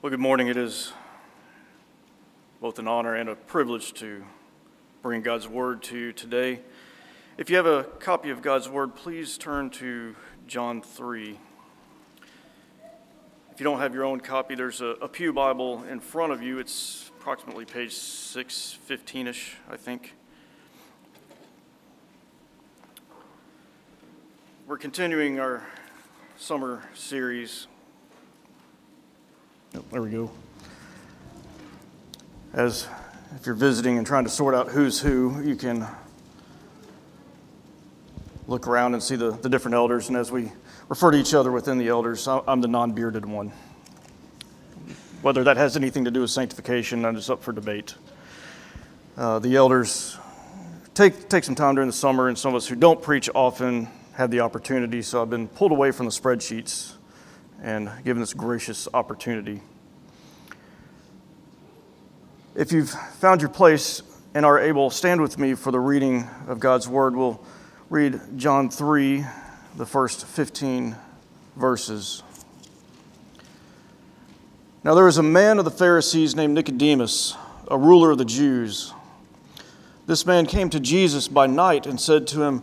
Well, good morning. It is both an honor and a privilege to bring God's Word to you today. If you have a copy of God's Word, please turn to John 3. If you don't have your own copy, there's a, a Pew Bible in front of you. It's approximately page 615 ish, I think. We're continuing our summer series. There we go. As if you're visiting and trying to sort out who's who, you can look around and see the, the different elders. And as we refer to each other within the elders, I'm the non bearded one. Whether that has anything to do with sanctification, that is up for debate. Uh, the elders take, take some time during the summer, and some of us who don't preach often have the opportunity. So I've been pulled away from the spreadsheets and given this gracious opportunity. If you've found your place and are able, stand with me for the reading of God's Word. We'll read John 3, the first 15 verses. Now there was a man of the Pharisees named Nicodemus, a ruler of the Jews. This man came to Jesus by night and said to him,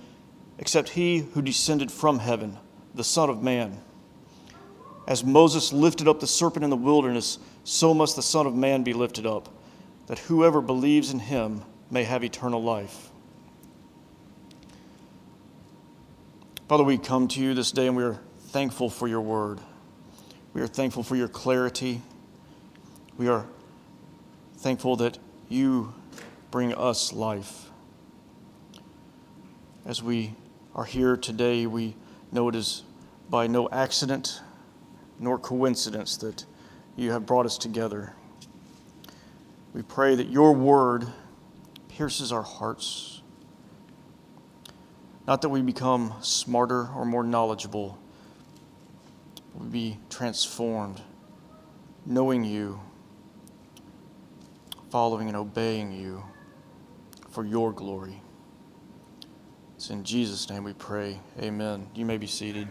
except he who descended from heaven, the Son of Man. As Moses lifted up the serpent in the wilderness, so must the Son of Man be lifted up that whoever believes in him may have eternal life. Father, we come to you this day and we are thankful for your word. We are thankful for your clarity. We are thankful that you bring us life. As we are here today, we know it is by no accident nor coincidence that you have brought us together. We pray that your word pierces our hearts. Not that we become smarter or more knowledgeable, we be transformed, knowing you, following and obeying you for your glory. It's in Jesus' name we pray. Amen. You may be seated.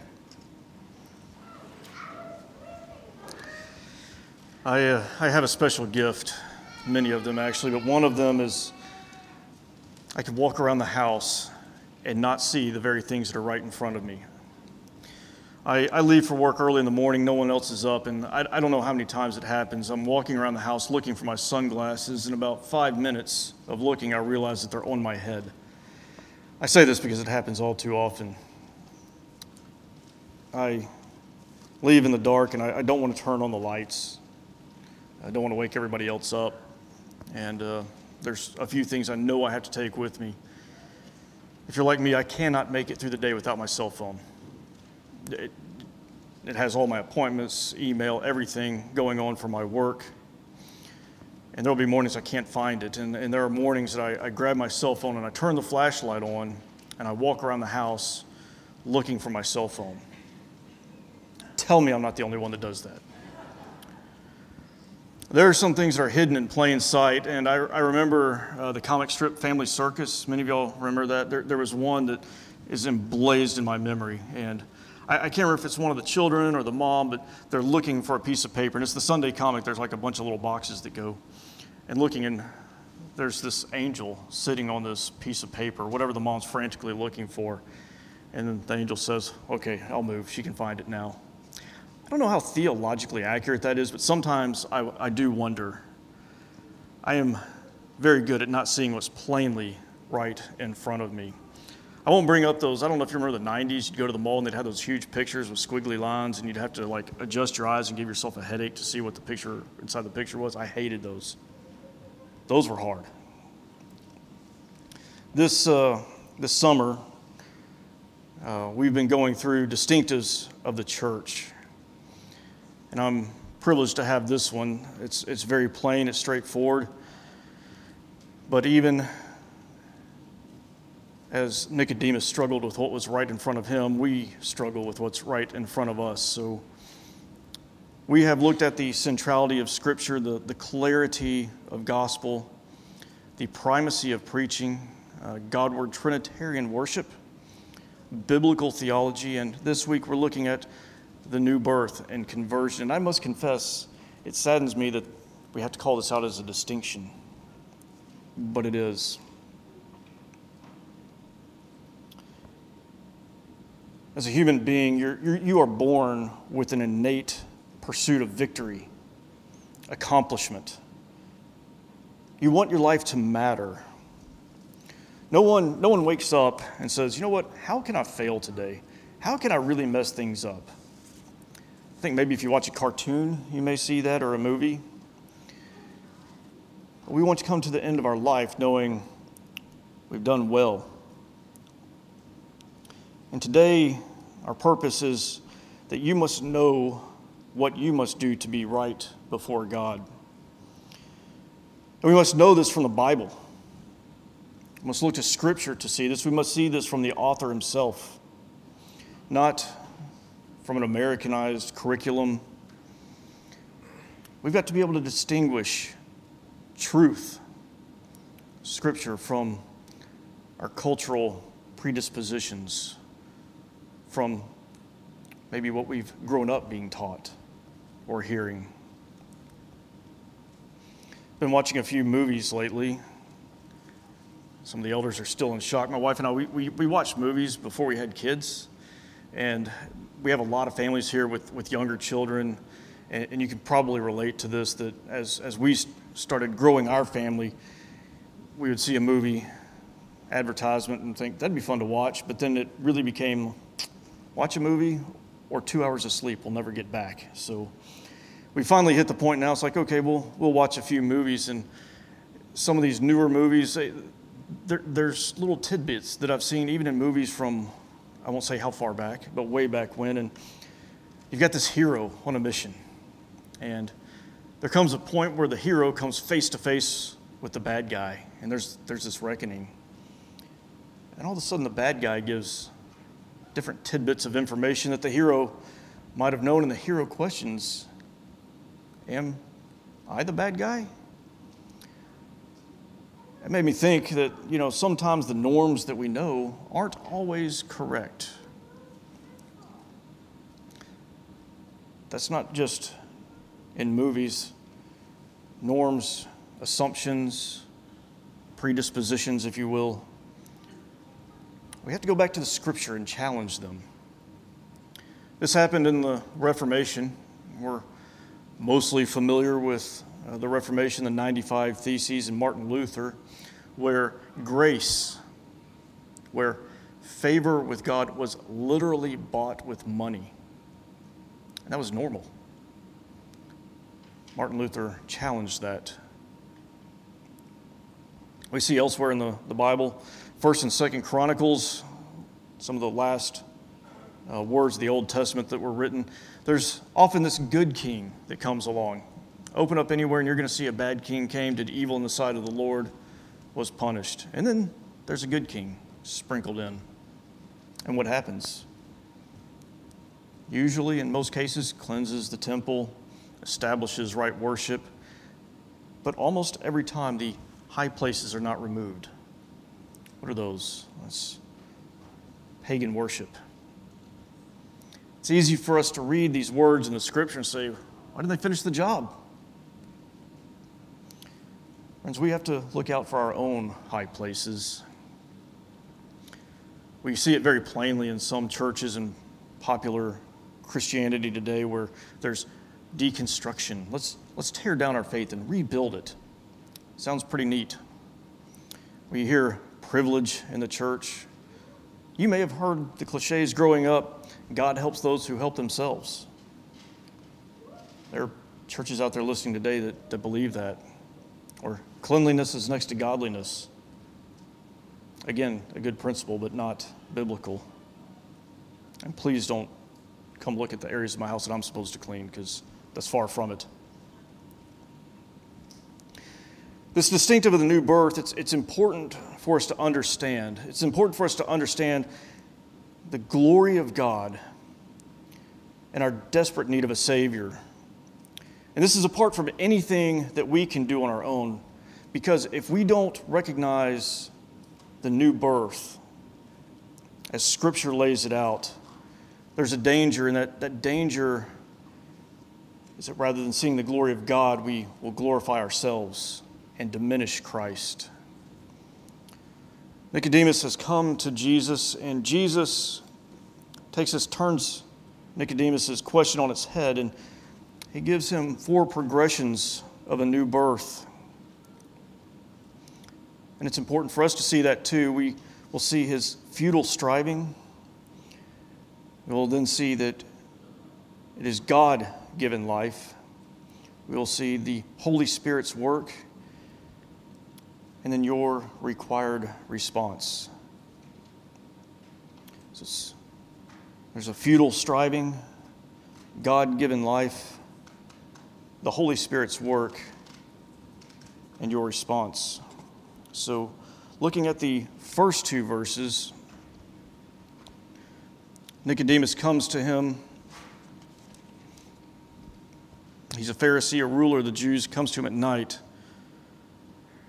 I, uh, I have a special gift many of them actually, but one of them is I could walk around the house and not see the very things that are right in front of me. I, I leave for work early in the morning, no one else is up, and I, I don't know how many times it happens. I'm walking around the house looking for my sunglasses, and about five minutes of looking, I realize that they're on my head. I say this because it happens all too often. I leave in the dark and I, I don't want to turn on the lights. I don't want to wake everybody else up. And uh, there's a few things I know I have to take with me. If you're like me, I cannot make it through the day without my cell phone. It, it has all my appointments, email, everything going on for my work. And there'll be mornings I can't find it. And, and there are mornings that I, I grab my cell phone and I turn the flashlight on and I walk around the house looking for my cell phone. Tell me I'm not the only one that does that. There are some things that are hidden in plain sight, and I, I remember uh, the comic strip Family Circus. Many of y'all remember that. There, there was one that is emblazed in my memory, and I, I, can't remember if it's one of the children or the mom, but they're looking for a piece of paper, and it's the Sunday comic. There's like a bunch of little boxes that go, and looking, and there's this angel sitting on this piece of paper, whatever the mom's frantically looking for, and then the angel says, "Okay, I'll move. She can find it now." I don't know how theologically accurate that is, but sometimes I, I do wonder. I am very good at not seeing what's plainly right in front of me. I won't bring up those. I don't know if you remember the 90s. You'd go to the mall and they'd have those huge pictures with squiggly lines, and you'd have to like adjust your eyes and give yourself a headache to see what the picture inside the picture was. I hated those. Those were hard. This, uh, this summer, uh, we've been going through distinctives of the church and I'm privileged to have this one. It's, it's very plain, it's straightforward. But even as Nicodemus struggled with what was right in front of him, we struggle with what's right in front of us. So we have looked at the centrality of Scripture, the, the clarity of gospel, the primacy of preaching, uh, Godward Trinitarian worship, biblical theology, and this week we're looking at the new birth and conversion. And I must confess, it saddens me that we have to call this out as a distinction, but it is. As a human being, you're, you're, you are born with an innate pursuit of victory, accomplishment. You want your life to matter. No one, no one wakes up and says, you know what, how can I fail today? How can I really mess things up? I think maybe if you watch a cartoon, you may see that, or a movie. We want to come to the end of our life knowing we've done well. And today, our purpose is that you must know what you must do to be right before God. And we must know this from the Bible. We must look to Scripture to see this. We must see this from the author himself, not from an Americanized curriculum. We've got to be able to distinguish truth, Scripture, from our cultural predispositions, from maybe what we've grown up being taught or hearing. Been watching a few movies lately. Some of the elders are still in shock. My wife and I, we, we, we watched movies before we had kids. And we have a lot of families here with, with younger children, and, and you can probably relate to this that as, as we started growing our family, we would see a movie advertisement and think that'd be fun to watch, but then it really became watch a movie or two hours of sleep we'll never get back. So we finally hit the point now, it's like, okay, we'll, we'll watch a few movies, and some of these newer movies, there, there's little tidbits that I've seen even in movies from I won't say how far back, but way back when. And you've got this hero on a mission. And there comes a point where the hero comes face to face with the bad guy, and there's, there's this reckoning. And all of a sudden, the bad guy gives different tidbits of information that the hero might have known, and the hero questions Am I the bad guy? It made me think that, you know, sometimes the norms that we know aren't always correct. That's not just in movies, norms, assumptions, predispositions, if you will. We have to go back to the scripture and challenge them. This happened in the Reformation. We're mostly familiar with uh, the Reformation, the 95 Theses, and Martin Luther where grace, where favor with God was literally bought with money. And that was normal. Martin Luther challenged that. We see elsewhere in the, the Bible, 1st and 2nd Chronicles, some of the last uh, words of the Old Testament that were written, there's often this good king that comes along. Open up anywhere and you're going to see a bad king came, did evil in the sight of the Lord was punished. And then there's a good king sprinkled in. And what happens? Usually, in most cases, cleanses the temple, establishes right worship, but almost every time the high places are not removed. What are those? That's pagan worship. It's easy for us to read these words in the scripture and say, why didn't they finish the job? Friends, we have to look out for our own high places. We see it very plainly in some churches and popular Christianity today where there's deconstruction. Let's, let's tear down our faith and rebuild it. Sounds pretty neat. We hear privilege in the church. You may have heard the cliches growing up God helps those who help themselves. There are churches out there listening today that, that believe that. Or cleanliness is next to godliness. Again, a good principle, but not biblical. And please don't come look at the areas of my house that I'm supposed to clean because that's far from it. This distinctive of the new birth, it's, it's important for us to understand. It's important for us to understand the glory of God and our desperate need of a Savior. And this is apart from anything that we can do on our own, because if we don't recognize the new birth, as Scripture lays it out, there's a danger, and that, that danger is that rather than seeing the glory of God, we will glorify ourselves and diminish Christ. Nicodemus has come to Jesus, and Jesus takes us, turns Nicodemus' question on its head, and he gives him four progressions of a new birth. And it's important for us to see that too. We will see his futile striving. We will then see that it is God given life. We will see the Holy Spirit's work. And then your required response. So there's a futile striving, God given life, the Holy Spirit's work, and your response. So, looking at the first two verses, Nicodemus comes to him. He's a Pharisee, a ruler of the Jews, comes to him at night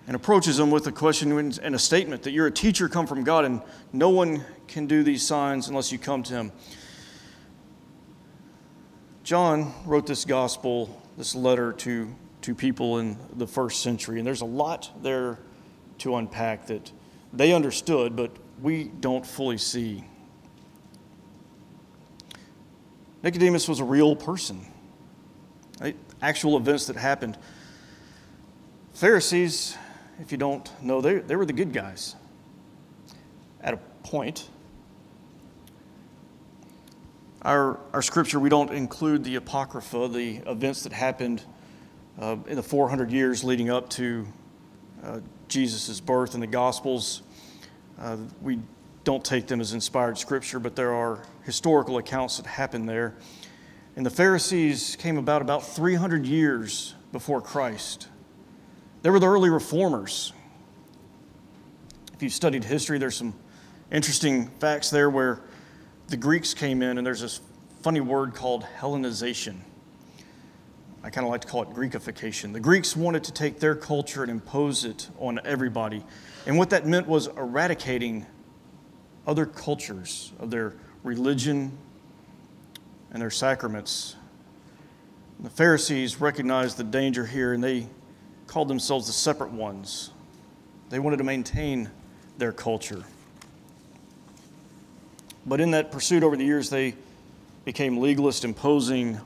and approaches him with a question and a statement that you're a teacher come from God and no one can do these signs unless you come to him. John wrote this gospel, this letter to, to people in the first century, and there's a lot there to unpack that they understood, but we don't fully see. Nicodemus was a real person, right? actual events that happened. Pharisees if you don't know, they, they were the good guys at a point. Our, our scripture, we don't include the Apocrypha, the events that happened uh, in the 400 years leading up to uh, Jesus' birth in the Gospels. Uh, we don't take them as inspired scripture, but there are historical accounts that happened there. And the Pharisees came about about 300 years before Christ. They were the early reformers. If you've studied history, there's some interesting facts there where the Greeks came in, and there's this funny word called Hellenization. I kind of like to call it Greekification. The Greeks wanted to take their culture and impose it on everybody. And what that meant was eradicating other cultures of their religion and their sacraments. And the Pharisees recognized the danger here and they called themselves the separate ones. They wanted to maintain their culture. But in that pursuit over the years, they became legalist, imposing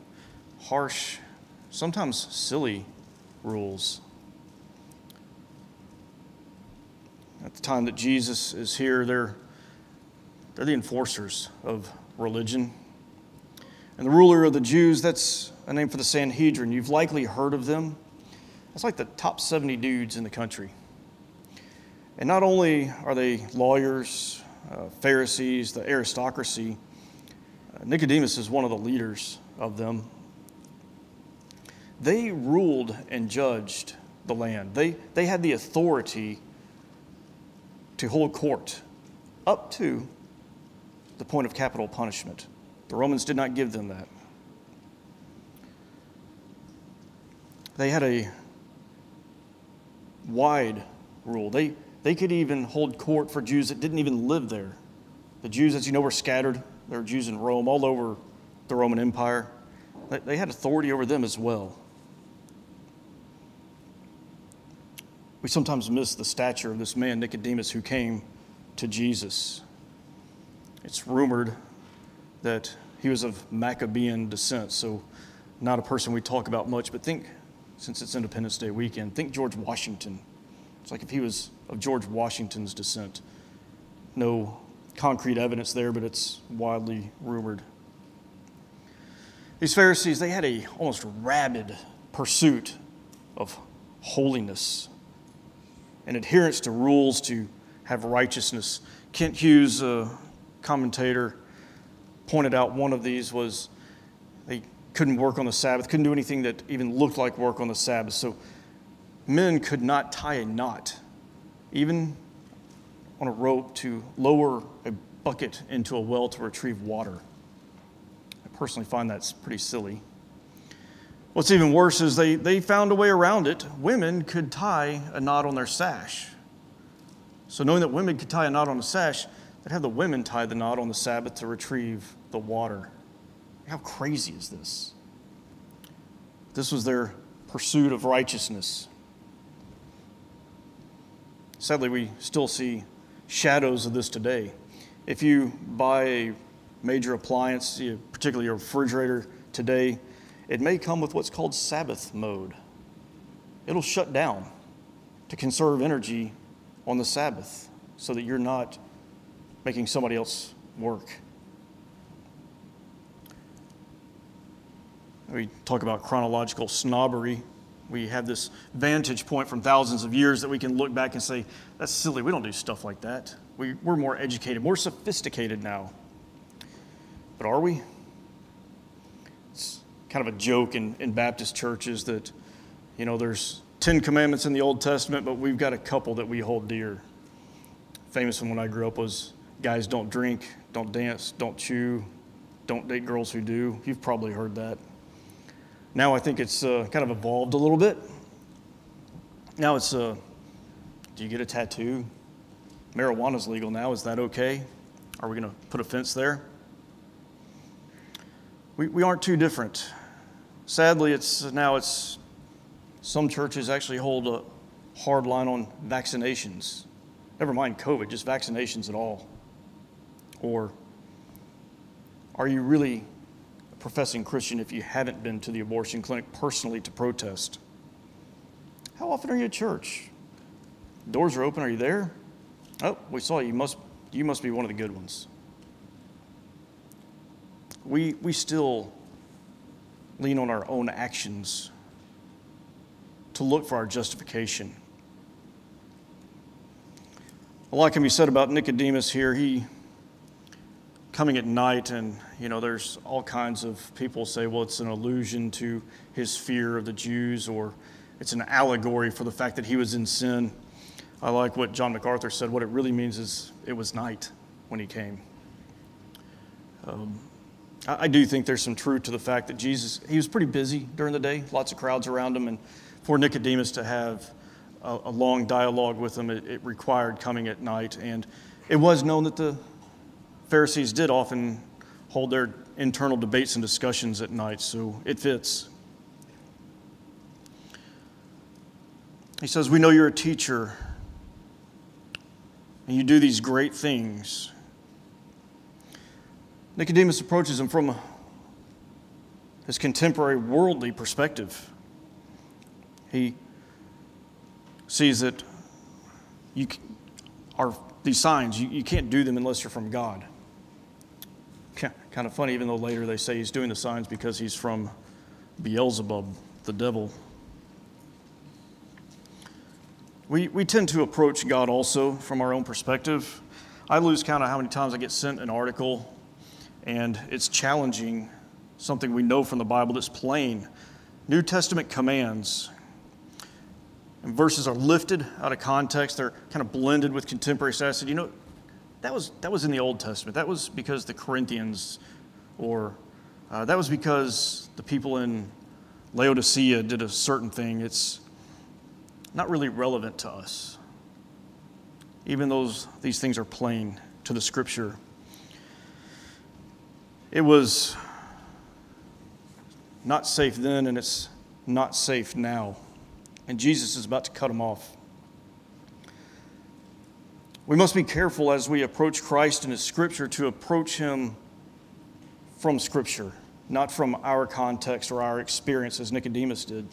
harsh, sometimes silly rules. At the time that Jesus is here, they're, they're the enforcers of religion. And the ruler of the Jews, that's a name for the Sanhedrin. You've likely heard of them. That's like the top 70 dudes in the country. And not only are they lawyers, uh, Pharisees, the aristocracy, uh, Nicodemus is one of the leaders of them. They ruled and judged the land, they, they had the authority to hold court up to the point of capital punishment. The Romans did not give them that. They had a wide rule. They, they could even hold court for Jews that didn't even live there. The Jews, as you know, were scattered. There were Jews in Rome, all over the Roman Empire. They had authority over them as well. We sometimes miss the stature of this man, Nicodemus, who came to Jesus. It's rumored that he was of Maccabean descent, so not a person we talk about much, but think, since it's Independence Day weekend, think George Washington. It's like if he was of George Washington's descent. No concrete evidence there, but it's widely rumored. These Pharisees, they had a almost rabid pursuit of holiness and adherence to rules to have righteousness. Kent Hughes, a commentator, pointed out one of these was they couldn't work on the Sabbath, couldn't do anything that even looked like work on the Sabbath. So men could not tie a knot, even on a rope, to lower a bucket into a well to retrieve water. I personally find that's pretty silly. What's even worse is they, they found a way around it. Women could tie a knot on their sash. So, knowing that women could tie a knot on a sash, they'd have the women tie the knot on the Sabbath to retrieve the water. How crazy is this? This was their pursuit of righteousness. Sadly, we still see shadows of this today. If you buy a major appliance, particularly a refrigerator today, it may come with what's called Sabbath mode. It'll shut down to conserve energy on the Sabbath so that you're not making somebody else work. We talk about chronological snobbery. We have this vantage point from thousands of years that we can look back and say, that's silly. We don't do stuff like that. We, we're more educated, more sophisticated now. But are we? It's kind of a joke in, in Baptist churches that, you know, there's 10 commandments in the Old Testament, but we've got a couple that we hold dear. Famous one when I grew up was guys don't drink, don't dance, don't chew, don't date girls who do. You've probably heard that. Now I think it's uh, kind of evolved a little bit. Now it's, uh, do you get a tattoo? Marijuana's legal now. Is that okay? Are we going to put a fence there? we, we aren't too different. Sadly, it's now it's some churches actually hold a hard line on vaccinations. Never mind COVID, just vaccinations at all. Or are you really professing Christian if you haven't been to the abortion clinic personally to protest? How often are you at church? Doors are open, are you there? Oh, we saw you. You must, you must be one of the good ones we, we still lean on our own actions to look for our justification. A lot can be said about Nicodemus here. He coming at night, and you know, there's all kinds of people say, well, it's an allusion to his fear of the Jews, or it's an allegory for the fact that he was in sin. I like what John MacArthur said. What it really means is it was night when he came. Um, I do think there's some truth to the fact that Jesus, he was pretty busy during the day, lots of crowds around him, and for Nicodemus to have a, a long dialogue with him, it, it, required coming at night. And it was known that the Pharisees did often hold their internal debates and discussions at night, so it fits. He says, We know you're a teacher, and you do these great things. Nicodemus approaches him from his contemporary worldly perspective. He sees that you are these signs, you, you can't do them unless you're from God. Kind of funny, even though later they say he's doing the signs because he's from Beelzebub, the devil. We, we tend to approach God also from our own perspective. I lose count of how many times I get sent an article and it's challenging something we know from the Bible that's plain. New Testament commands and verses are lifted out of context. They're kind of blended with contemporary status. You know, that was, that was in the Old Testament. That was because the Corinthians, or uh, that was because the people in Laodicea did a certain thing. It's not really relevant to us, even though these things are plain to the scripture. It was not safe then, and it's not safe now. And Jesus is about to cut them off. We must be careful as we approach Christ in His Scripture to approach Him from Scripture, not from our context or our experience as Nicodemus did.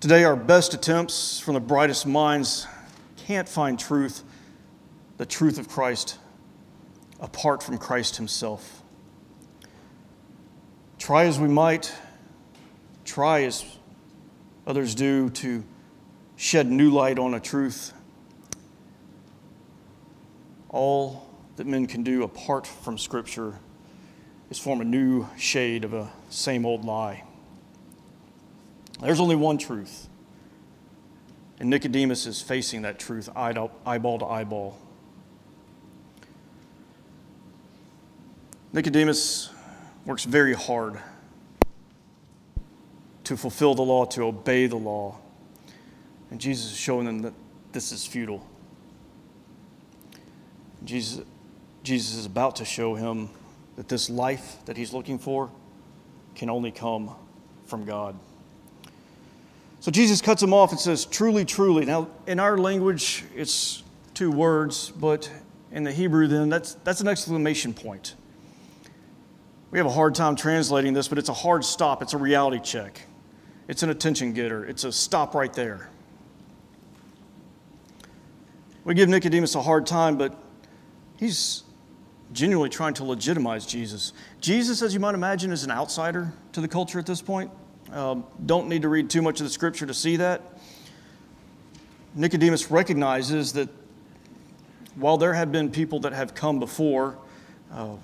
Today, our best attempts from the brightest minds can't find truth, the truth of Christ, apart from Christ Himself. Try as we might, try as others do to shed new light on a truth. All that men can do apart from Scripture is form a new shade of a same old lie. There's only one truth. And Nicodemus is facing that truth eyeball to eyeball. Nicodemus works very hard to fulfill the law, to obey the law. And Jesus is showing them that this is futile. Jesus, Jesus is about to show him that this life that he's looking for can only come from God. So Jesus cuts him off and says, Truly, truly. Now, in our language, it's two words, but in the Hebrew, then, that's, that's an exclamation point. We have a hard time translating this, but it's a hard stop. It's a reality check. It's an attention getter. It's a stop right there. We give Nicodemus a hard time, but he's genuinely trying to legitimize Jesus. Jesus, as you might imagine, is an outsider to the culture at this point. Um, don't need to read too much of the scripture to see that. Nicodemus recognizes that while there have been people that have come before, uh,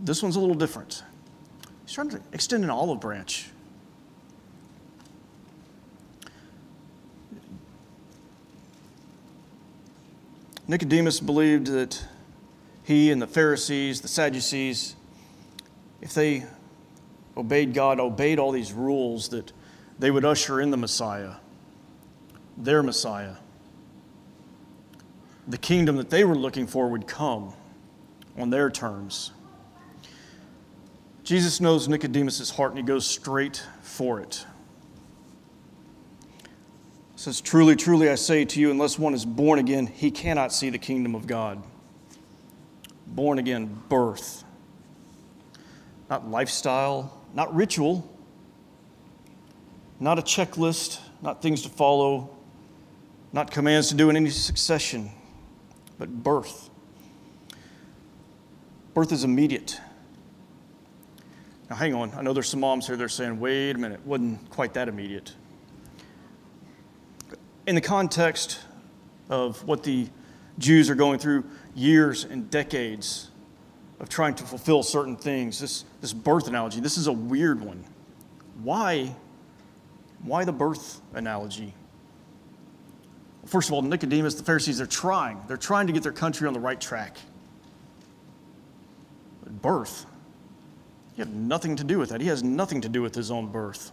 this one's a little different. He's trying to extend an olive branch. Nicodemus believed that he and the Pharisees, the Sadducees, if they obeyed God, obeyed all these rules, that they would usher in the Messiah, their Messiah. The kingdom that they were looking for would come on their terms. Jesus knows Nicodemus' heart and he goes straight for it. He says, Truly, truly, I say to you, unless one is born again, he cannot see the kingdom of God. Born again, birth. Not lifestyle, not ritual, not a checklist, not things to follow, not commands to do in any succession, but birth. Birth is immediate. Now, hang on. I know there's some moms here that are saying, wait a minute, wasn't quite that immediate. In the context of what the Jews are going through, years and decades of trying to fulfill certain things, this, this birth analogy, this is a weird one. Why? Why the birth analogy? First of all, Nicodemus, the Pharisees, they're trying. They're trying to get their country on the right track. But birth, he had nothing to do with that. He has nothing to do with his own birth.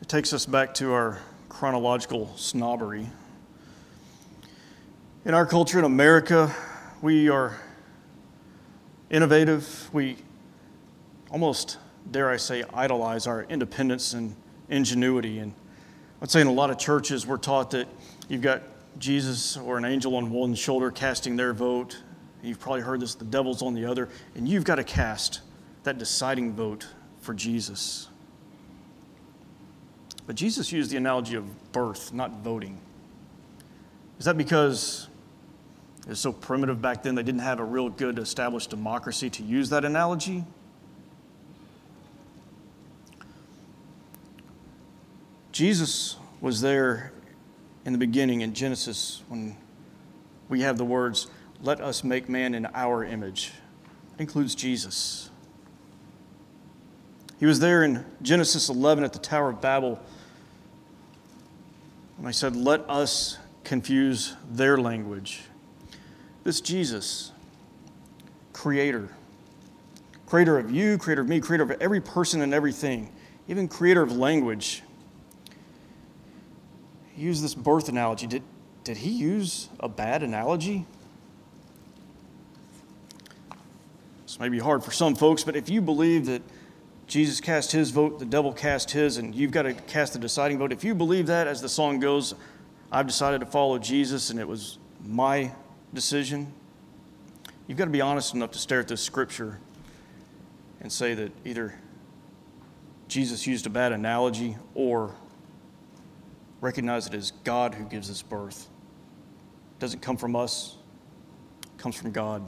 It takes us back to our chronological snobbery. In our culture in America, we are innovative. We almost, dare I say, idolize our independence and ingenuity. And I'd say in a lot of churches, we're taught that you've got Jesus or an angel on one shoulder casting their vote, You've probably heard this the devil's on the other, and you've got to cast that deciding vote for Jesus. But Jesus used the analogy of birth, not voting. Is that because it was so primitive back then they didn't have a real good established democracy to use that analogy? Jesus was there in the beginning in Genesis when we have the words, let us make man in our image. It includes Jesus. He was there in Genesis 11 at the Tower of Babel. And I said, Let us confuse their language. This Jesus, creator, creator of you, creator of me, creator of every person and everything, even creator of language, Use this birth analogy. Did, did he use a bad analogy? This may be hard for some folks, but if you believe that Jesus cast his vote, the devil cast his, and you've got to cast the deciding vote, if you believe that, as the song goes, I've decided to follow Jesus and it was my decision, you've got to be honest enough to stare at this scripture and say that either Jesus used a bad analogy or recognize it as God who gives us birth. It doesn't come from us, it comes from God.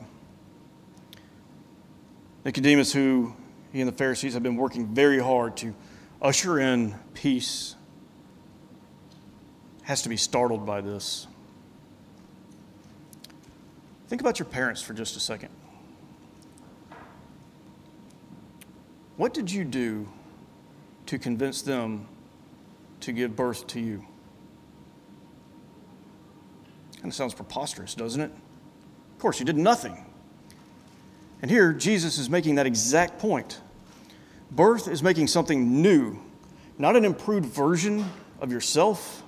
Nicodemus, who he and the Pharisees have been working very hard to usher in peace, has to be startled by this. Think about your parents for just a second. What did you do to convince them to give birth to you? Kind of sounds preposterous, doesn't it? Of course, you did nothing. And here, Jesus is making that exact point. Birth is making something new, not an improved version of yourself,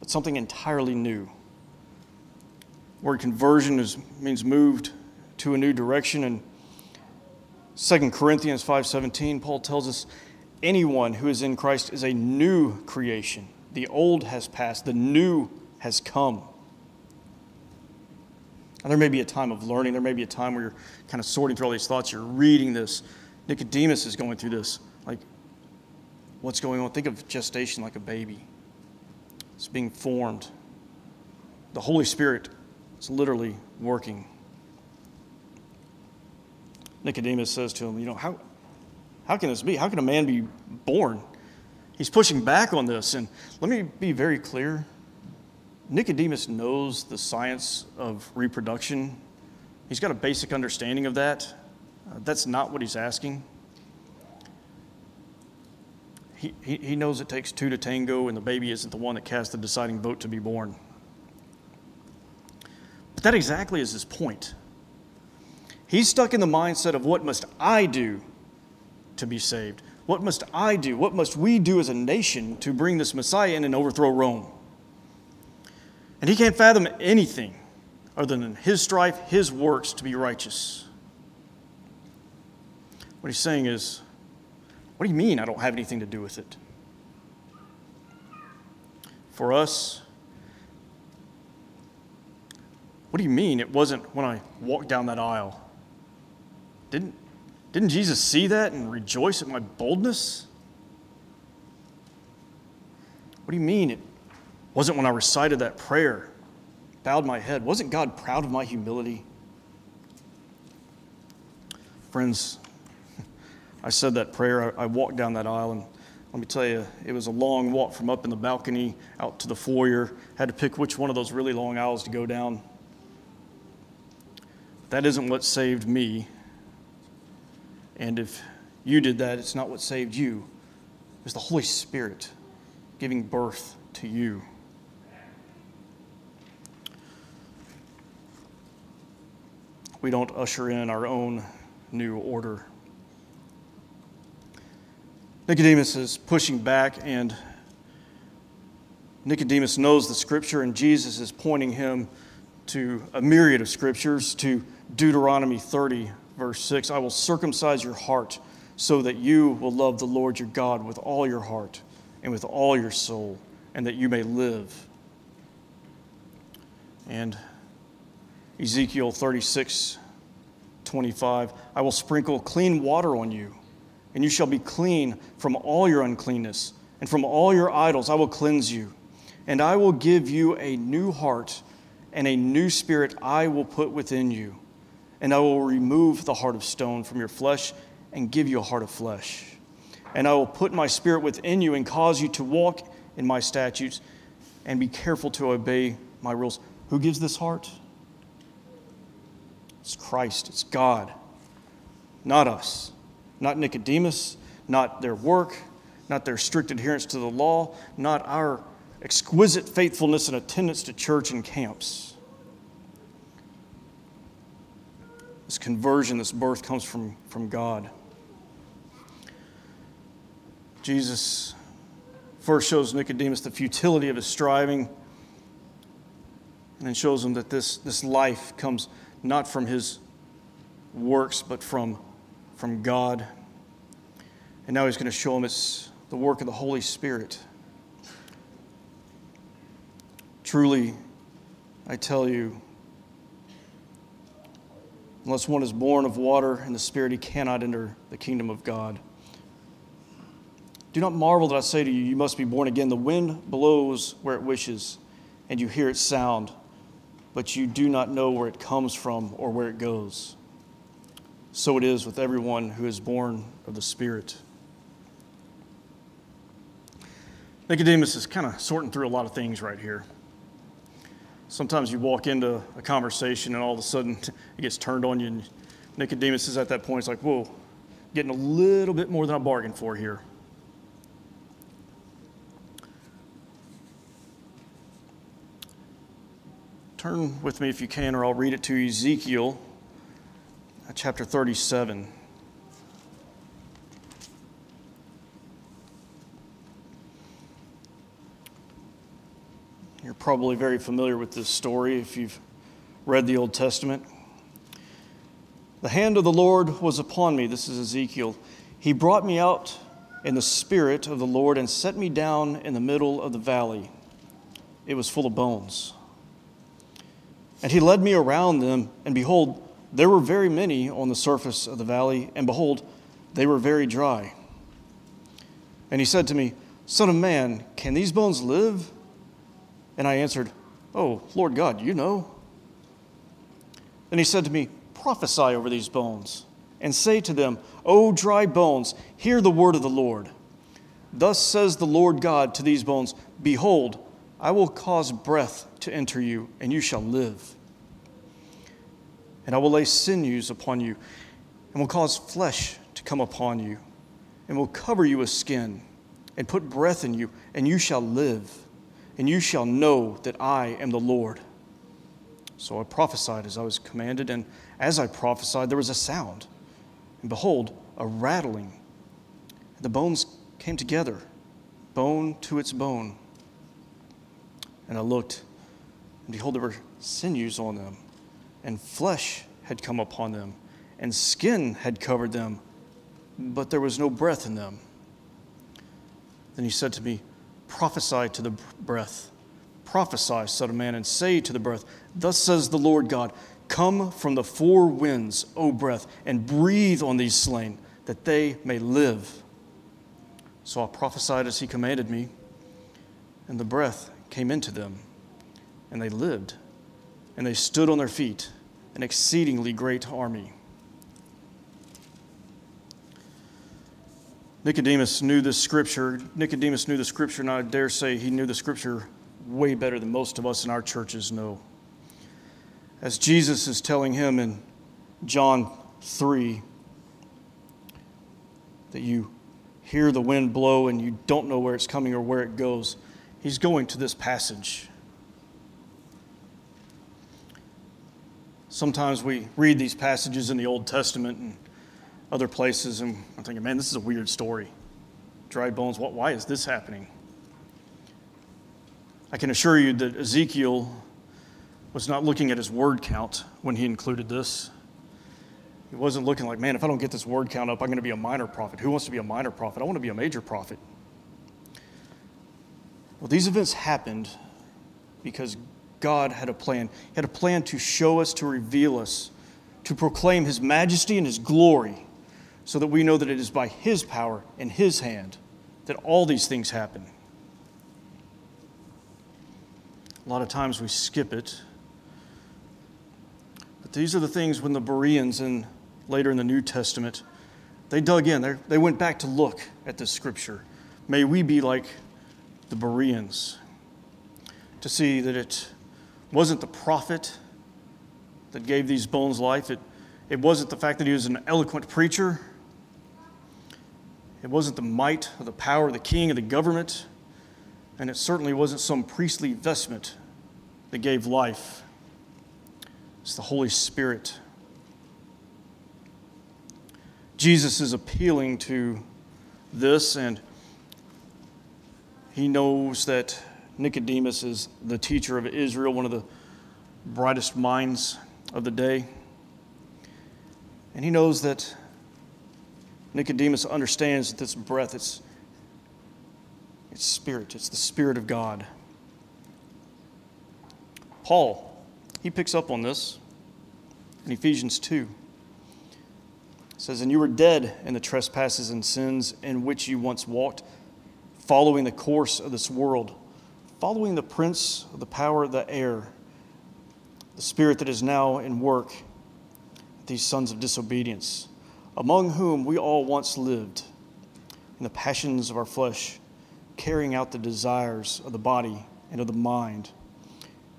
but something entirely new. Word conversion is, means moved to a new direction. And 2 Corinthians 5:17, Paul tells us, anyone who is in Christ is a new creation. The old has passed, the new has come. And there may be a time of learning. There may be a time where you're kind of sorting through all these thoughts. You're reading this. Nicodemus is going through this. Like, what's going on? Think of gestation like a baby. It's being formed. The Holy Spirit is literally working. Nicodemus says to him, You know, how, how can this be? How can a man be born? He's pushing back on this. And let me be very clear Nicodemus knows the science of reproduction, he's got a basic understanding of that. Uh, that's not what he's asking. He, he, he knows it takes two to tango, and the baby isn't the one that casts the deciding vote to be born. But that exactly is his point. He's stuck in the mindset of what must I do to be saved? What must I do? What must we do as a nation to bring this Messiah in and overthrow Rome? And he can't fathom anything other than his strife, his works to be righteous. What he's saying is, what do you mean I don't have anything to do with it? For us, what do you mean it wasn't when I walked down that aisle? Didn't, didn't Jesus see that and rejoice at my boldness? What do you mean it wasn't when I recited that prayer, bowed my head. Wasn't God proud of my humility? Friends, I said that prayer. I, walked down that aisle, and let me tell you, it was a long walk from up in the balcony out to the foyer. Had to pick which one of those really long aisles to go down. That isn't what saved me. And if you did that, it's not what saved you. It was the Holy Spirit giving birth to you. We don't usher in our own new order. Nicodemus is pushing back, and Nicodemus knows the scripture, and Jesus is pointing him to a myriad of scriptures, to Deuteronomy 30, verse 6 I will circumcise your heart so that you will love the Lord your God with all your heart and with all your soul, and that you may live. And Ezekiel 36, 25 I will sprinkle clean water on you, and you shall be clean from all your uncleanness, and from all your idols I will cleanse you. And I will give you a new heart, and a new spirit I will put within you. And I will remove the heart of stone from your flesh and give you a heart of flesh. And I will put my spirit within you and cause you to walk in my statutes and be careful to obey my rules. Who gives this heart? It's Christ, it's God, not us, not Nicodemus, not their work, not their strict adherence to the law, not our exquisite faithfulness and attendance to church and camps. This conversion, this birth comes from, from God. Jesus first shows Nicodemus the futility of his striving, and then shows him that this, this life comes not from his works, but from, from God. And now he's going to show him it's the work of the Holy Spirit. Truly, I tell you, unless one is born of water and the Spirit, he cannot enter the kingdom of God. Do not marvel that I say to you, you must be born again. The wind blows where it wishes, and you hear its sound, but you do not know where it comes from or where it goes. So it is with everyone who is born of the Spirit. Nicodemus is kind of sorting through a lot of things right here. Sometimes you walk into a conversation and all of a sudden it gets turned on you, and Nicodemus is at that point, it's like, whoa, getting a little bit more than I bargained for here. Turn with me if you can, or I'll read it to you Ezekiel chapter 37. You're probably very familiar with this story if you've read the Old Testament. The hand of the Lord was upon me. This is Ezekiel. He brought me out in the spirit of the Lord and set me down in the middle of the valley. It was full of bones. And he led me around them, and behold, there were very many on the surface of the valley, and behold, they were very dry. And he said to me, Son of man, can these bones live? And I answered, Oh, Lord God, you know. Then he said to me, Prophesy over these bones, and say to them, O dry bones, hear the word of the Lord. Thus says the Lord God to these bones Behold, I will cause breath to enter you, and you shall live. And I will lay sinews upon you, and will cause flesh to come upon you, and will cover you with skin, and put breath in you, and you shall live and you shall know that I am the Lord. So I prophesied as I was commanded, and as I prophesied, there was a sound. And behold, a rattling. The bones came together, bone to its bone. And I looked, and behold, there were sinews on them, and flesh had come upon them, and skin had covered them, but there was no breath in them. Then he said to me, Prophesy to the breath. Prophesy, Son of Man, and say to the breath, Thus says the Lord God, Come from the four winds, O breath, and breathe on these slain, that they may live. So I prophesied as he commanded me, and the breath came into them, and they lived, and they stood on their feet, an exceedingly great army. Nicodemus knew the scripture. Nicodemus knew the scripture, and I dare say he knew the scripture way better than most of us in our churches know. As Jesus is telling him in John 3 that you hear the wind blow and you don't know where it's coming or where it goes, he's going to this passage. Sometimes we read these passages in the Old Testament and other places, and I'm thinking, man, this is a weird story. Dry bones, what, why is this happening? I can assure you that Ezekiel was not looking at his word count when he included this. He wasn't looking like, man, if I don't get this word count up, I'm going to be a minor prophet. Who wants to be a minor prophet? I want to be a major prophet. Well, these events happened because God had a plan. He had a plan to show us, to reveal us, to proclaim His majesty and His glory so that we know that it is by His power and His hand that all these things happen. A lot of times we skip it. But these are the things when the Bereans and later in the New Testament, they dug in. They, they went back to look at this scripture. May we be like the Bereans to see that it wasn't the prophet that gave these bones life. It, it wasn't the fact that he was an eloquent preacher. It wasn't the might or the power of the king or the government, and it certainly wasn't some priestly vestment that gave life. It's the Holy Spirit. Jesus is appealing to this, and He knows that Nicodemus is the teacher of Israel, one of the brightest minds of the day. And he knows that Nicodemus understands that this breath, it's, it's spirit, it's the Spirit of God. Paul, he picks up on this in Ephesians 2. It says, And you were dead in the trespasses and sins in which you once walked, following the course of this world, following the prince of the power of the air, the spirit that is now in work, these sons of disobedience, among whom we all once lived in the passions of our flesh, carrying out the desires of the body and of the mind,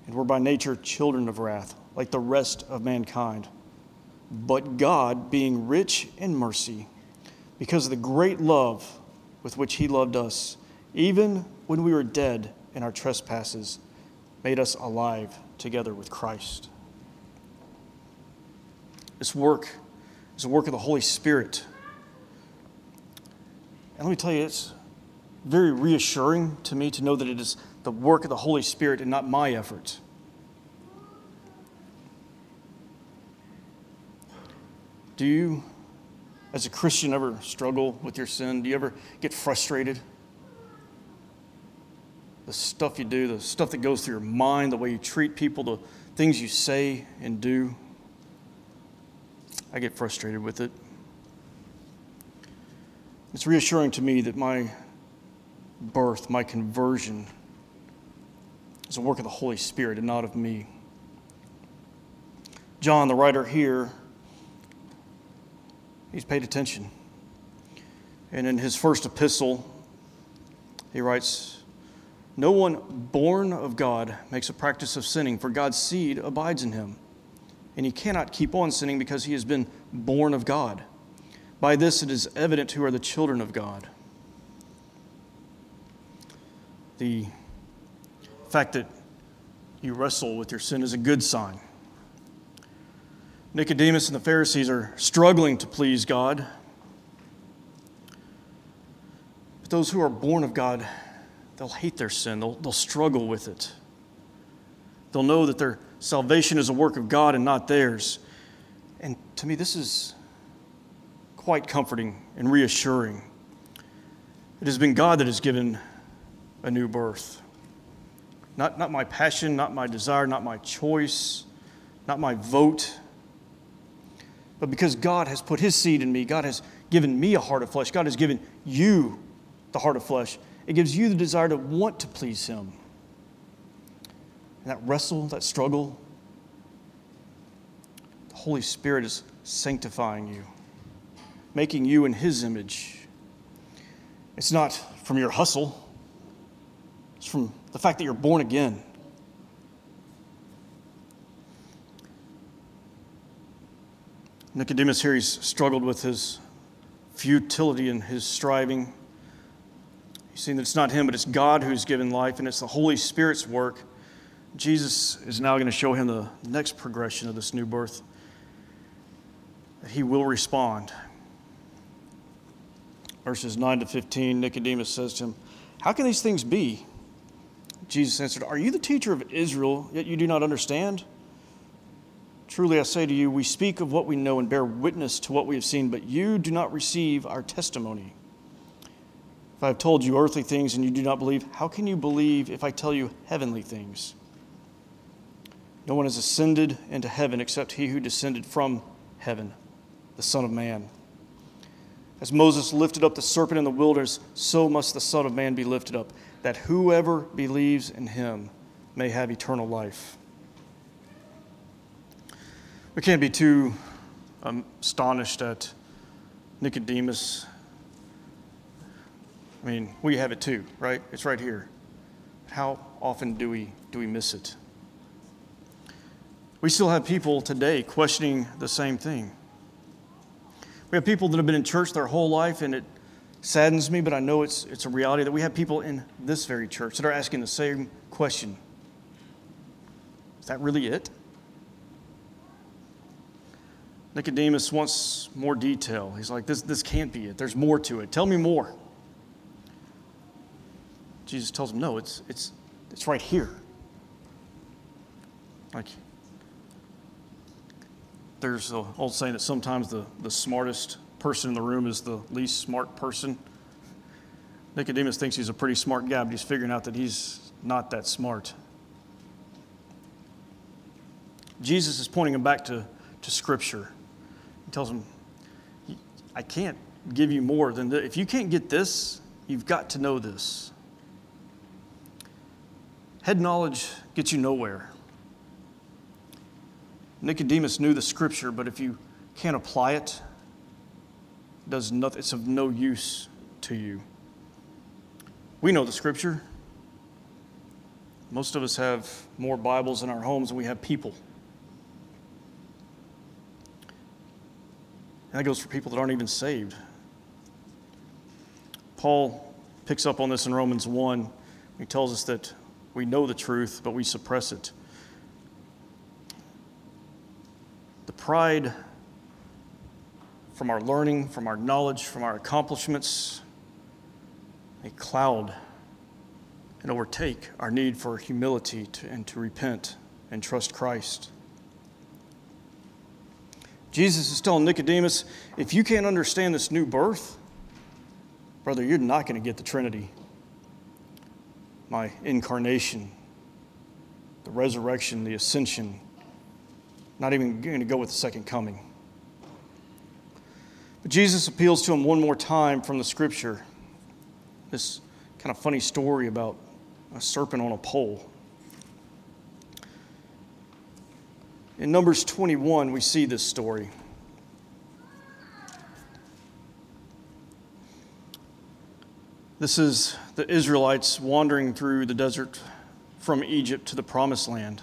and were by nature children of wrath, like the rest of mankind. But God, being rich in mercy, because of the great love with which He loved us, even when we were dead in our trespasses, made us alive together with Christ. This work is a work of the Holy Spirit. And let me tell you, it's very reassuring to me to know that it is the work of the Holy Spirit and not my effort. Do you, as a Christian, ever struggle with your sin? Do you ever get frustrated? The stuff you do, the stuff that goes through your mind, the way you treat people, the things you say and do. I get frustrated with it. It's reassuring to me that my birth, my conversion, is a work of the Holy Spirit and not of me. John, the writer here, He's paid attention. And in his first epistle, he writes, No one born of God makes a practice of sinning, for God's seed abides in him. And he cannot keep on sinning because he has been born of God. By this it is evident who are the children of God. The fact that you wrestle with your sin is a good sign. Nicodemus and the Pharisees are struggling to please God. But those who are born of God, they'll hate their sin, they'll, they'll struggle with it. They'll know that their salvation is a work of God and not theirs. And to me, this is quite comforting and reassuring. It has been God that has given a new birth. Not, not my passion, not my desire, not my choice, not my vote but because God has put his seed in me, God has given me a heart of flesh, God has given you the heart of flesh. It gives you the desire to want to please him. And that wrestle, that struggle, the Holy Spirit is sanctifying you, making you in his image. It's not from your hustle, it's from the fact that you're born again. Nicodemus here, he's struggled with his futility and his striving. He's seen that it's not him, but it's God who's given life, and it's the Holy Spirit's work. Jesus is now going to show him the next progression of this new birth he will respond. Verses 9 to 15, Nicodemus says to him, How can these things be? Jesus answered, Are you the teacher of Israel, yet you do not understand? Truly I say to you, we speak of what we know and bear witness to what we have seen, but you do not receive our testimony. If I have told you earthly things and you do not believe, how can you believe if I tell you heavenly things? No one has ascended into heaven except he who descended from heaven, the Son of Man. As Moses lifted up the serpent in the wilderness, so must the Son of Man be lifted up, that whoever believes in him may have eternal life. We can't be too um, astonished at Nicodemus. I mean, we have it too, right? It's right here. How often do we, do we miss it? We still have people today questioning the same thing. We have people that have been in church their whole life, and it saddens me, but I know it's, it's a reality that we have people in this very church that are asking the same question Is that really it? Nicodemus wants more detail. He's like, this, this can't be it. There's more to it. Tell me more. Jesus tells him, no, it's, it's, it's right here. Like, there's an old saying that sometimes the, the smartest person in the room is the least smart person. Nicodemus thinks he's a pretty smart guy, but he's figuring out that he's not that smart. Jesus is pointing him back to, to Scripture. He tells him, I can't give you more than this. If you can't get this, you've got to know this. Head knowledge gets you nowhere. Nicodemus knew the Scripture, but if you can't apply it, it does nothing, it's of no use to you. We know the Scripture. Most of us have more Bibles in our homes than we have people. And that goes for people that aren't even saved. Paul picks up on this in Romans 1. He tells us that we know the truth, but we suppress it. The pride from our learning, from our knowledge, from our accomplishments, they cloud and overtake our need for humility to, and to repent and trust Christ. Jesus is telling Nicodemus, if you can't understand this new birth, brother, you're not going to get the Trinity. My incarnation, the resurrection, the ascension, not even going to go with the second coming. But Jesus appeals to him one more time from the scripture. This kind of funny story about a serpent on a pole. In Numbers 21, we see this story. This is the Israelites wandering through the desert from Egypt to the promised land.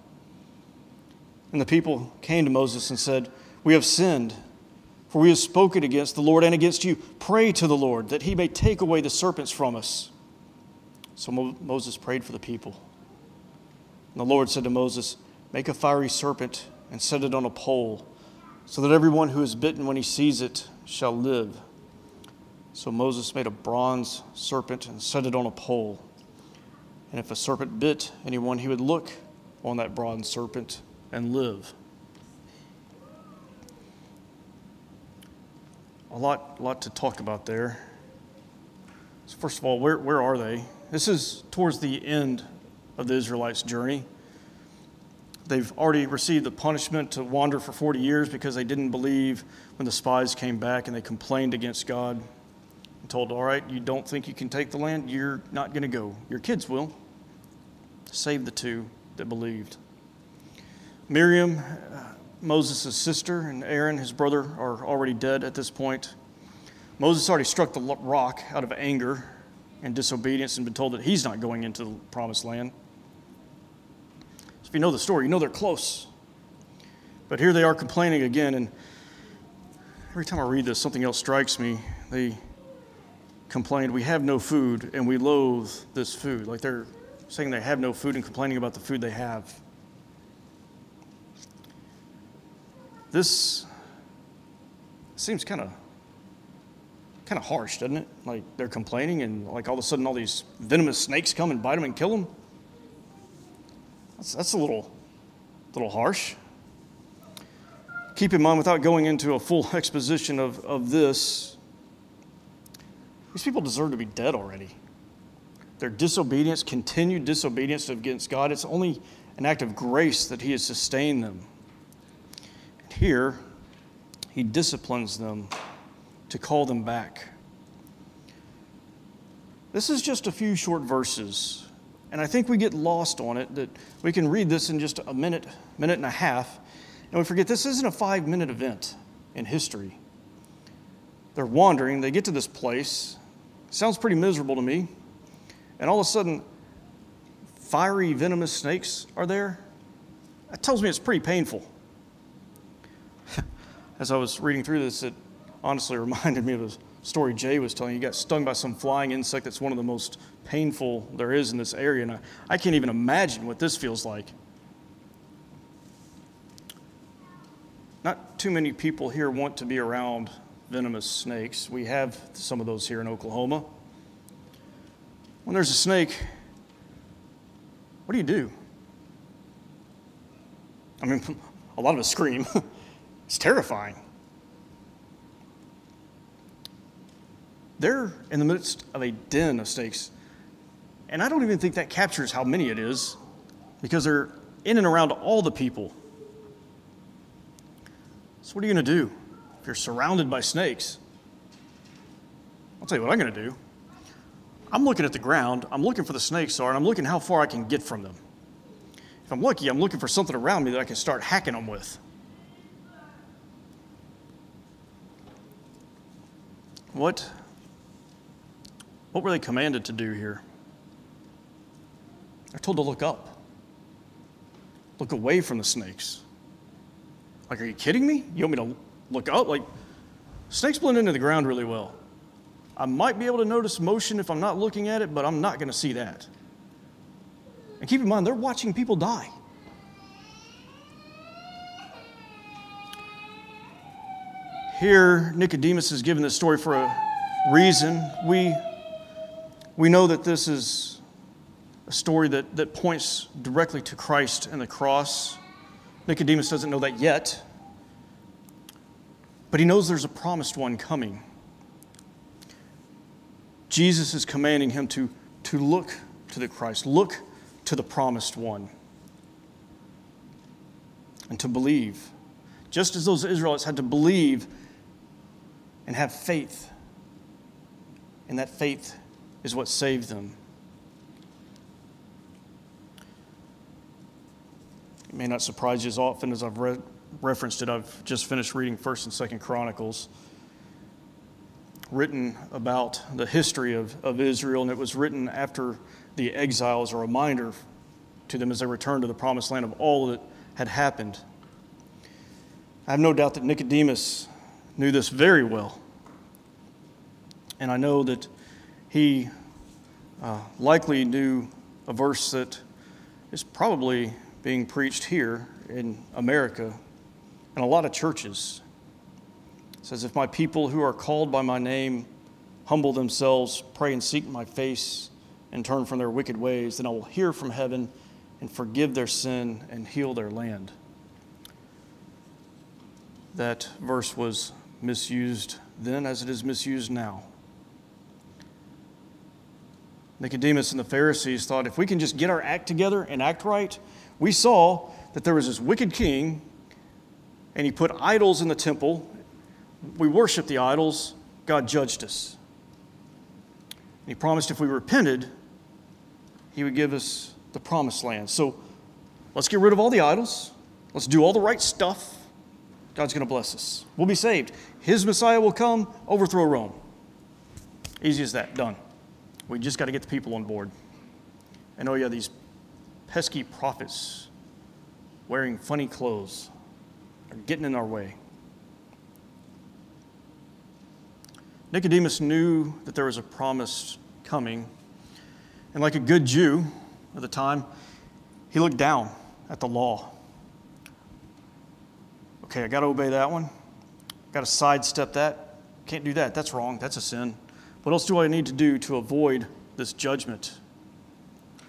And the people came to Moses and said, We have sinned, for we have spoken against the Lord and against you. Pray to the Lord that he may take away the serpents from us. So Moses prayed for the people. And the Lord said to Moses, Make a fiery serpent and set it on a pole, so that everyone who is bitten when he sees it shall live. So Moses made a bronze serpent and set it on a pole. And if a serpent bit anyone, he would look on that bronze serpent and live. A lot, lot to talk about there. So first of all, where, where are they? This is towards the end of the Israelites' journey. They've already received the punishment to wander for 40 years because they didn't believe when the spies came back and they complained against God and told, All right, you don't think you can take the land? You're not going to go. Your kids will. Save the two that believed. Miriam, Moses' sister, and Aaron, his brother, are already dead at this point. Moses already struck the rock out of anger and disobedience and been told that he's not going into the promised land. So if you know the story, you know they're close. But here they are complaining again, and every time I read this, something else strikes me. They complained, We have no food, and we loathe this food. Like they're saying they have no food and complaining about the food they have. This seems kind of kind of harsh, doesn't it? Like they're complaining, and like all of a sudden, all these venomous snakes come and bite them and kill them. That's, that's a little, little harsh. Keep in mind, without going into a full exposition of, of this, these people deserve to be dead already. Their disobedience, continued disobedience against God, it's only an act of grace that He has sustained them. Here, he disciplines them to call them back. This is just a few short verses, and I think we get lost on it that we can read this in just a minute, minute and a half, and we forget this isn't a five minute event in history. They're wandering, they get to this place, Sounds pretty miserable to me. And all of a sudden, fiery, venomous snakes are there. That tells me it's pretty painful. As I was reading through this, it honestly reminded me of a story Jay was telling. He got stung by some flying insect that's one of the most painful there is in this area. And I, I can't even imagine what this feels like. Not too many people here want to be around venomous snakes. We have some of those here in Oklahoma. When there's a snake, what do you do? I mean, a lot of us scream. it's terrifying. They're in the midst of a den of snakes. And I don't even think that captures how many it is because they're in and around all the people. So, what are you going to do if you're surrounded by snakes? I'll tell you what I'm going to do. I'm looking at the ground, I'm looking for the snakes are, and I'm looking how far I can get from them. If I'm lucky, I'm looking for something around me that I can start hacking them with. What, what were they commanded to do here? They're told to look up, look away from the snakes. Like, are you kidding me? You want me to look up? Like, snakes blend into the ground really well. I might be able to notice motion if I'm not looking at it, but I'm not going to see that. And keep in mind, they're watching people die. Here, Nicodemus is given this story for a reason. We, we know that this is a story that, that points directly to Christ and the cross. Nicodemus doesn't know that yet, but he knows there's a promised one coming. Jesus is commanding him to, to look to the Christ, look to the promised one, and to believe. Just as those Israelites had to believe and have faith, and that faith is what saved them. It may not surprise you as often as I've read, referenced it. I've just finished reading 1st and 2nd Chronicles, written about the history of, of Israel, and it was written after the exile as a reminder to them as they returned to the promised land of all that had happened. I have no doubt that Nicodemus knew this very well. And I know that he uh, likely knew a verse that is probably being preached here in America and a lot of churches. It says, If my people who are called by my name humble themselves, pray and seek my face, and turn from their wicked ways, then I will hear from heaven and forgive their sin and heal their land. That verse was misused then as it is misused now. Nicodemus and the Pharisees thought if we can just get our act together and act right, we saw that there was this wicked king, and he put idols in the temple. We worshiped the idols. God judged us. And he promised if we repented, he would give us the promised land. So let's get rid of all the idols. Let's do all the right stuff. God's going to bless us. We'll be saved. His Messiah will come, overthrow Rome. Easy as that. Done. We just got to get the people on board. And oh, yeah, these pesky prophets wearing funny clothes are getting in our way. Nicodemus knew that there was a promise coming, and like a good Jew at the time, he looked down at the law. Okay, I got to obey that one. Got to sidestep that. Can't do that. That's wrong. That's a sin. What else do I need to do to avoid this judgment?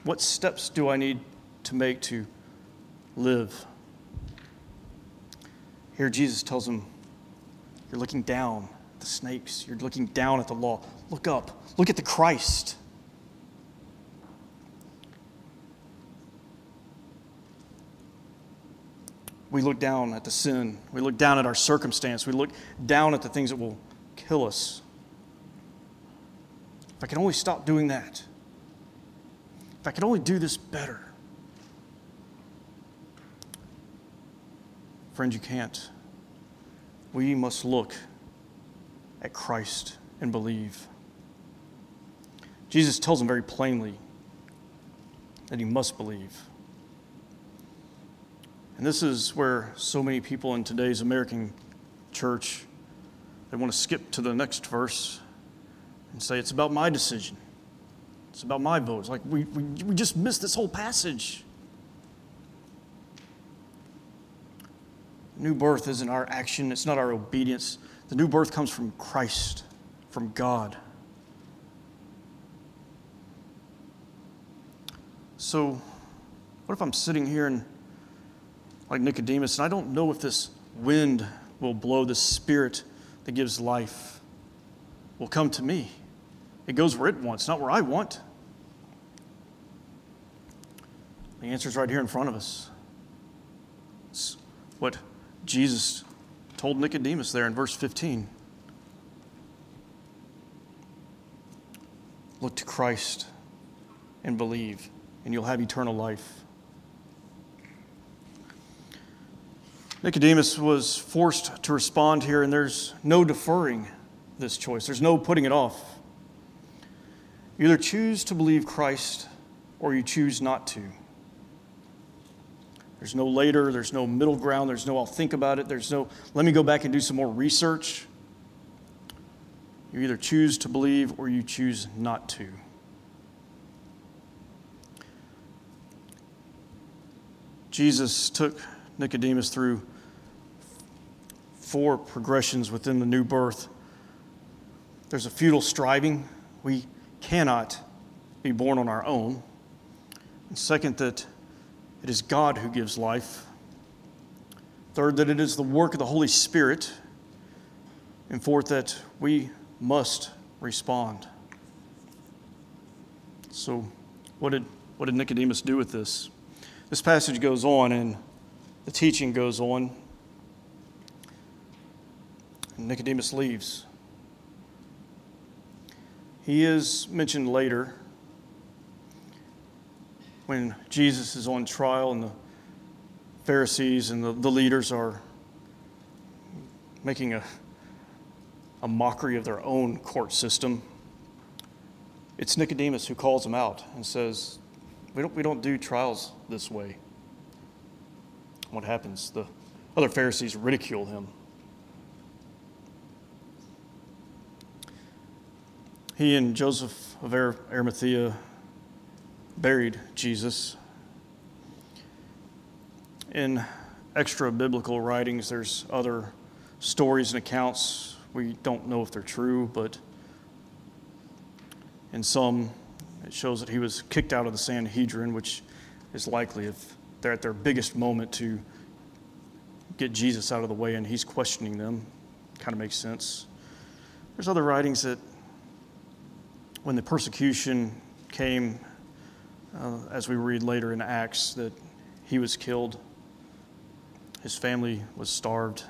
What steps do I need to make to live? Here, Jesus tells him, You're looking down at the snakes, you're looking down at the law. Look up, look at the Christ. We look down at the sin. We look down at our circumstance. We look down at the things that will kill us. If I can only stop doing that, if I could only do this better. Friends, you can't. We must look at Christ and believe. Jesus tells him very plainly that he must believe. And this is where so many people in today's American church they want to skip to the next verse and say it's about my decision. It's about my vote. It's like we, we, we just missed this whole passage. New birth isn't our action, it's not our obedience. The new birth comes from Christ, from God. So, what if I'm sitting here and like Nicodemus, and I don't know if this wind will blow, the spirit that gives life will come to me. It goes where it wants, not where I want. The answer is right here in front of us. It's what Jesus told Nicodemus there in verse 15. Look to Christ and believe, and you'll have eternal life. Nicodemus was forced to respond here, and there's no deferring this choice, there's no putting it off. You either choose to believe Christ or you choose not to. There's no later, there's no middle ground, there's no I'll think about it, there's no let me go back and do some more research. You either choose to believe or you choose not to. Jesus took Nicodemus through four progressions within the new birth. There's a futile striving. We cannot be born on our own. And second, that it is God who gives life. Third, that it is the work of the Holy Spirit. And fourth, that we must respond. So, what did, what did Nicodemus do with this? This passage goes on, and the teaching goes on. Nicodemus leaves. He is mentioned later when Jesus is on trial and the Pharisees and the, the leaders are making a, a mockery of their own court system. It's Nicodemus who calls them out and says, We don't, we don't do trials this way. What happens? The other Pharisees ridicule him. He and Joseph of Arimathea buried Jesus. In extra biblical writings, there's other stories and accounts. We don't know if they're true, but in some, it shows that he was kicked out of the Sanhedrin, which is likely if they're at their biggest moment to get Jesus out of the way and he's questioning them. Kind of makes sense. There's other writings that when the persecution came, uh, as we read later in Acts, that he was killed, his family was starved.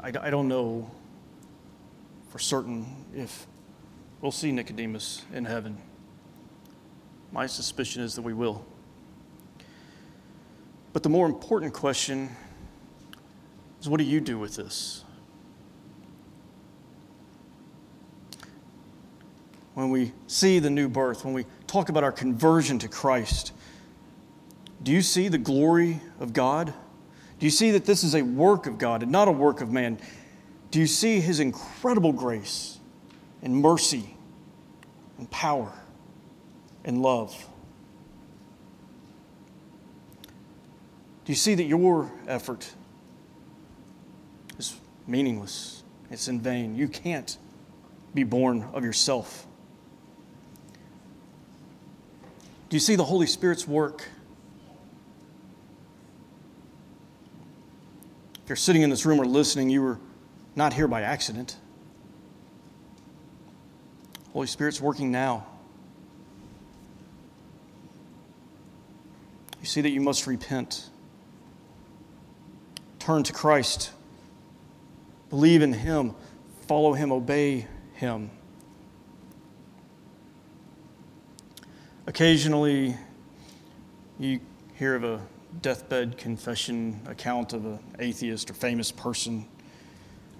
I, I don't know for certain if we'll see Nicodemus in heaven. My suspicion is that we will. But the more important question is what do you do with this? When we see the new birth, when we talk about our conversion to Christ, do you see the glory of God? Do you see that this is a work of God and not a work of man? Do you see his incredible grace and mercy and power and love? Do you see that your effort is meaningless? It's in vain. You can't be born of yourself. Do you see the Holy Spirit's work? If you're sitting in this room or listening, you were not here by accident. Holy Spirit's working now. You see that you must repent. Turn to Christ. Believe in Him. Follow Him. Obey Him. Occasionally, you hear of a deathbed confession account of an atheist or famous person.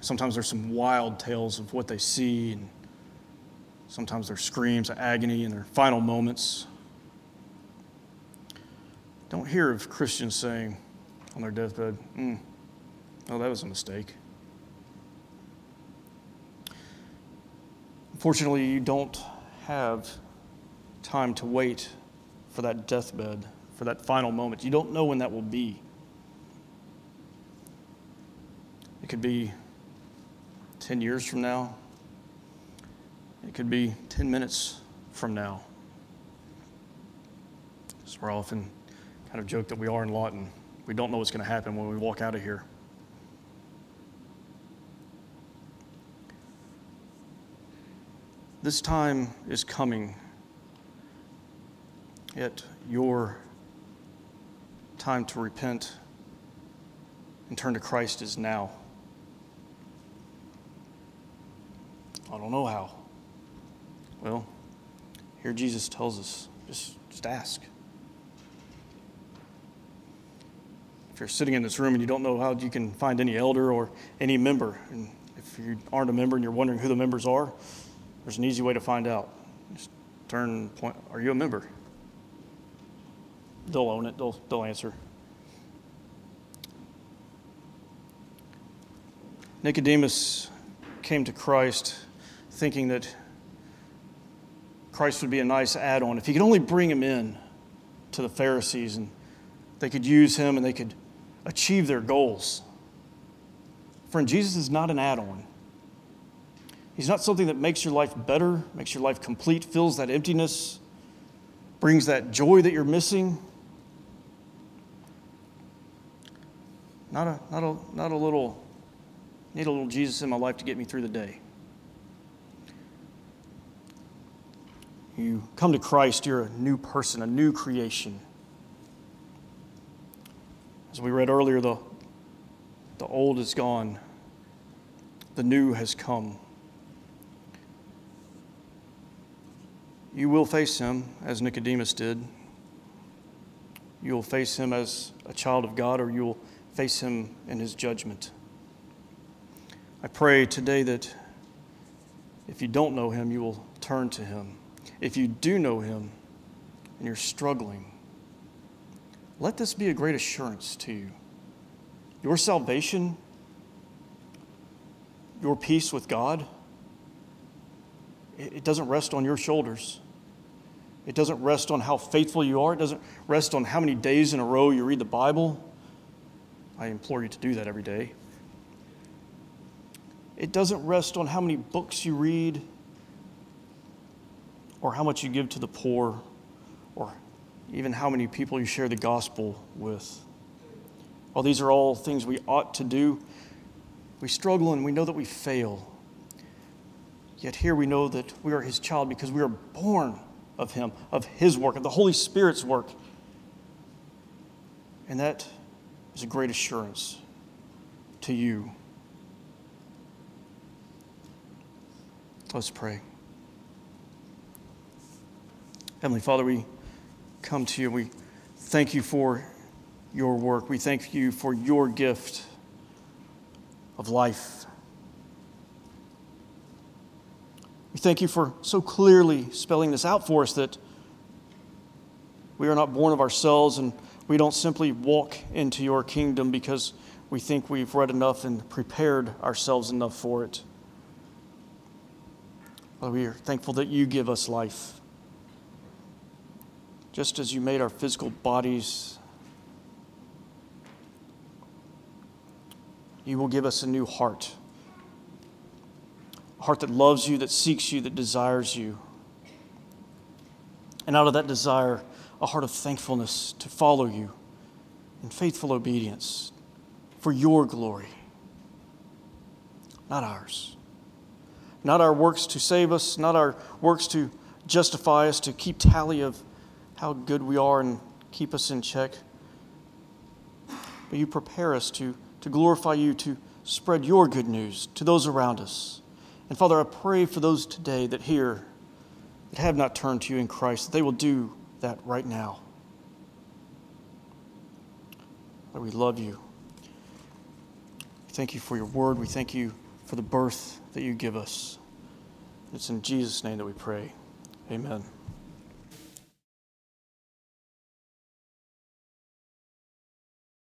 Sometimes there's some wild tales of what they see, and sometimes their screams of agony in their final moments. Don't hear of Christians saying on their deathbed, mm, oh, that was a mistake. Unfortunately, you don't have time to wait for that deathbed, for that final moment. You don't know when that will be. It could be 10 years from now, it could be 10 minutes from now. So we're often kind of joke that we are in Lawton. We don't know what's going to happen when we walk out of here. This time is coming, yet your time to repent and turn to Christ is now. I don't know how. Well, here Jesus tells us just, just ask. If you're sitting in this room and you don't know how you can find any elder or any member, and if you aren't a member and you're wondering who the members are, there's an easy way to find out. Just turn point. Are you a member? They'll own it. They'll they'll answer. Nicodemus came to Christ thinking that Christ would be a nice add on. If he could only bring him in to the Pharisees and they could use him and they could achieve their goals. Friend, Jesus is not an add on. He's not something that makes your life better, makes your life complete, fills that emptiness, brings that joy that you're missing. Not a, not a, not a little, need a little Jesus in my life to get me through the day. You come to Christ, you're a new person, a new creation. As we read earlier, the, the old is gone, the new has come. You will face him as Nicodemus did. You will face him as a child of God, or you will face him in his judgment. I pray today that if you don't know him, you will turn to him. If you do know him and you're struggling, let this be a great assurance to you. Your salvation, your peace with God, it doesn't rest on your shoulders. It doesn't rest on how faithful you are. It doesn't rest on how many days in a row you read the Bible. I implore you to do that every day. It doesn't rest on how many books you read or how much you give to the poor or even how many people you share the gospel with. While these are all things we ought to do, we struggle and we know that we fail. Yet here we know that we are his child because we are born of Him, of His work, of the Holy Spirit's work. And that is a great assurance to you. Let's pray. Heavenly Father, we come to you. We thank you for your work. We thank you for your gift of life. We thank you for so clearly spelling this out for us that we are not born of ourselves and we don't simply walk into your kingdom because we think we've read enough and prepared ourselves enough for it. But we are thankful that you give us life. Just as you made our physical bodies, you will give us a new heart a heart that loves you, that seeks you, that desires you. And out of that desire, heart of thankfulness to follow you in faithful obedience for your glory, not ours. Not our works to save us, not our works to justify us, to keep tally of how good we are and keep us in check. But you prepare us to, to glorify you, to spread your good news to those around us. And Father, I pray for those today that hear, that have not turned to you in Christ, that they will do that right now. Lord, we love you. We thank you for your word. We thank you for the birth that you give us. It's in Jesus' name that we pray. Amen.